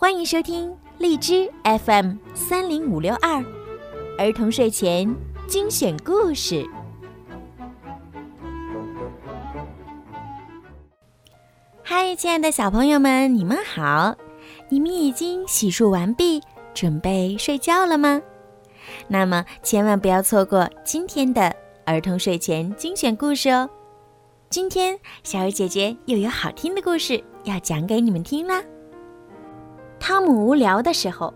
欢迎收听荔枝 FM 三零五六二儿童睡前精选故事。嗨，亲爱的小朋友们，你们好！你们已经洗漱完毕，准备睡觉了吗？那么千万不要错过今天的儿童睡前精选故事哦！今天小鱼姐姐又有好听的故事要讲给你们听啦。汤姆无聊的时候，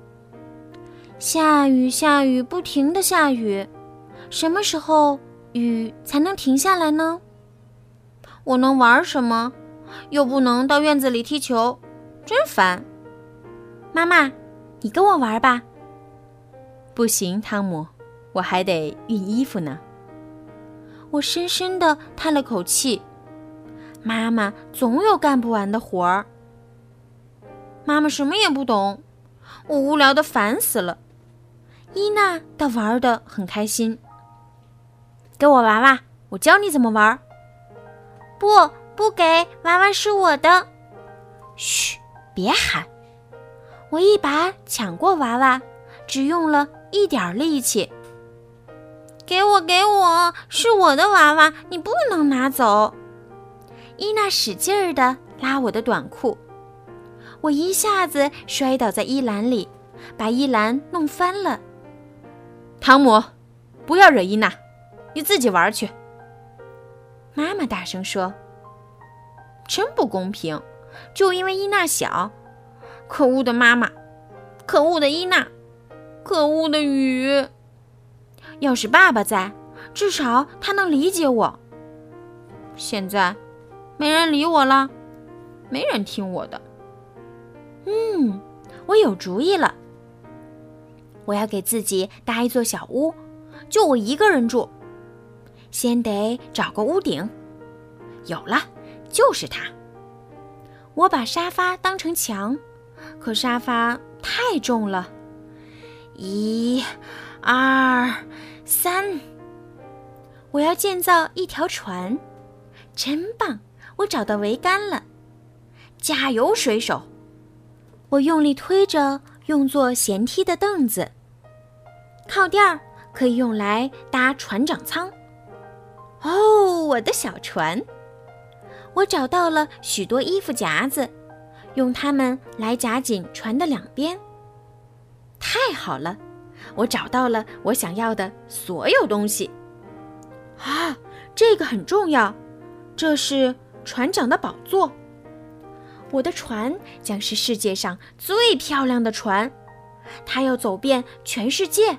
下雨下雨不停的下雨，什么时候雨才能停下来呢？我能玩什么？又不能到院子里踢球，真烦。妈妈，你跟我玩吧。不行，汤姆，我还得熨衣服呢。我深深的叹了口气。妈妈总有干不完的活儿。妈妈什么也不懂，我无聊的烦死了。伊娜倒玩的很开心。给我娃娃，我教你怎么玩。不，不给，娃娃是我的。嘘，别喊。我一把抢过娃娃，只用了一点力气。给我，给我，是我的娃娃，你不能拿走。伊娜使劲儿的拉我的短裤。我一下子摔倒在衣篮里，把衣篮弄翻了。汤姆，不要惹伊娜，你自己玩去。妈妈大声说：“真不公平，就因为伊娜小。可恶的妈妈，可恶的伊娜，可恶的雨。要是爸爸在，至少他能理解我。现在，没人理我了，没人听我的。”嗯，我有主意了。我要给自己搭一座小屋，就我一个人住。先得找个屋顶。有了，就是它。我把沙发当成墙，可沙发太重了。一、二、三。我要建造一条船，真棒！我找到桅杆了。加油，水手！我用力推着用作舷梯的凳子，靠垫儿可以用来搭船长舱。哦，我的小船！我找到了许多衣服夹子，用它们来夹紧船的两边。太好了，我找到了我想要的所有东西。啊，这个很重要，这是船长的宝座。我的船将是世界上最漂亮的船，它要走遍全世界。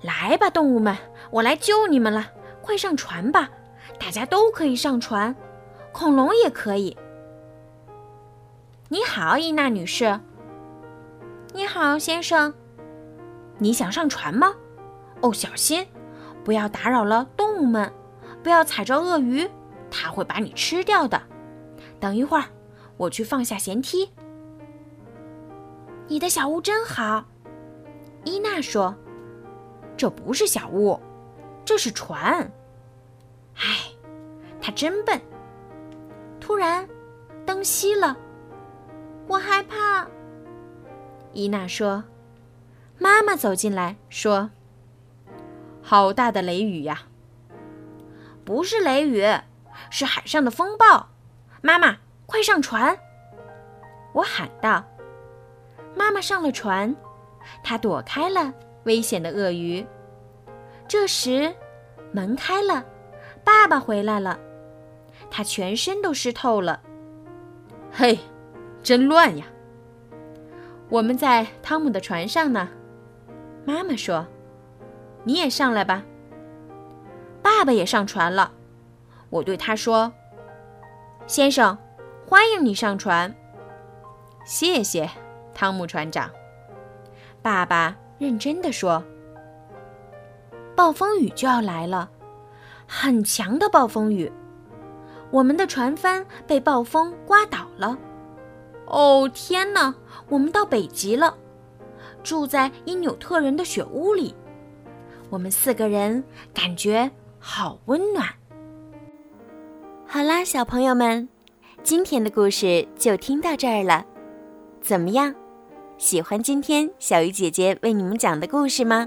来吧，动物们，我来救你们了！快上船吧，大家都可以上船，恐龙也可以。你好，伊娜女士。你好，先生。你想上船吗？哦，小心，不要打扰了动物们，不要踩着鳄鱼，它会把你吃掉的。等一会儿。我去放下舷梯。你的小屋真好，伊娜说：“这不是小屋，这是船。”唉，他真笨。突然，灯熄了，我害怕。伊娜说：“妈妈走进来说：‘好大的雷雨呀！’不是雷雨，是海上的风暴。”妈妈。快上船！我喊道。妈妈上了船，她躲开了危险的鳄鱼。这时，门开了，爸爸回来了，他全身都湿透了。嘿，真乱呀！我们在汤姆的船上呢。妈妈说：“你也上来吧。”爸爸也上船了。我对他说：“先生。”欢迎你上船，谢谢，汤姆船长。爸爸认真的说：“暴风雨就要来了，很强的暴风雨，我们的船帆被暴风刮倒了。哦，天哪，我们到北极了，住在因纽特人的雪屋里，我们四个人感觉好温暖。”好啦，小朋友们。今天的故事就听到这儿了，怎么样？喜欢今天小鱼姐姐为你们讲的故事吗？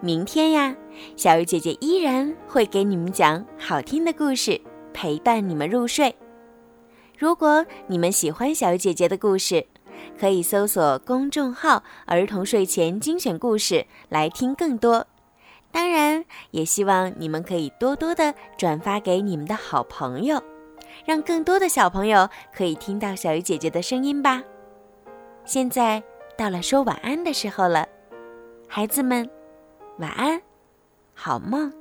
明天呀，小鱼姐姐依然会给你们讲好听的故事，陪伴你们入睡。如果你们喜欢小鱼姐姐的故事，可以搜索公众号“儿童睡前精选故事”来听更多。当然，也希望你们可以多多的转发给你们的好朋友，让更多的小朋友可以听到小鱼姐姐的声音吧。现在到了说晚安的时候了，孩子们，晚安，好梦。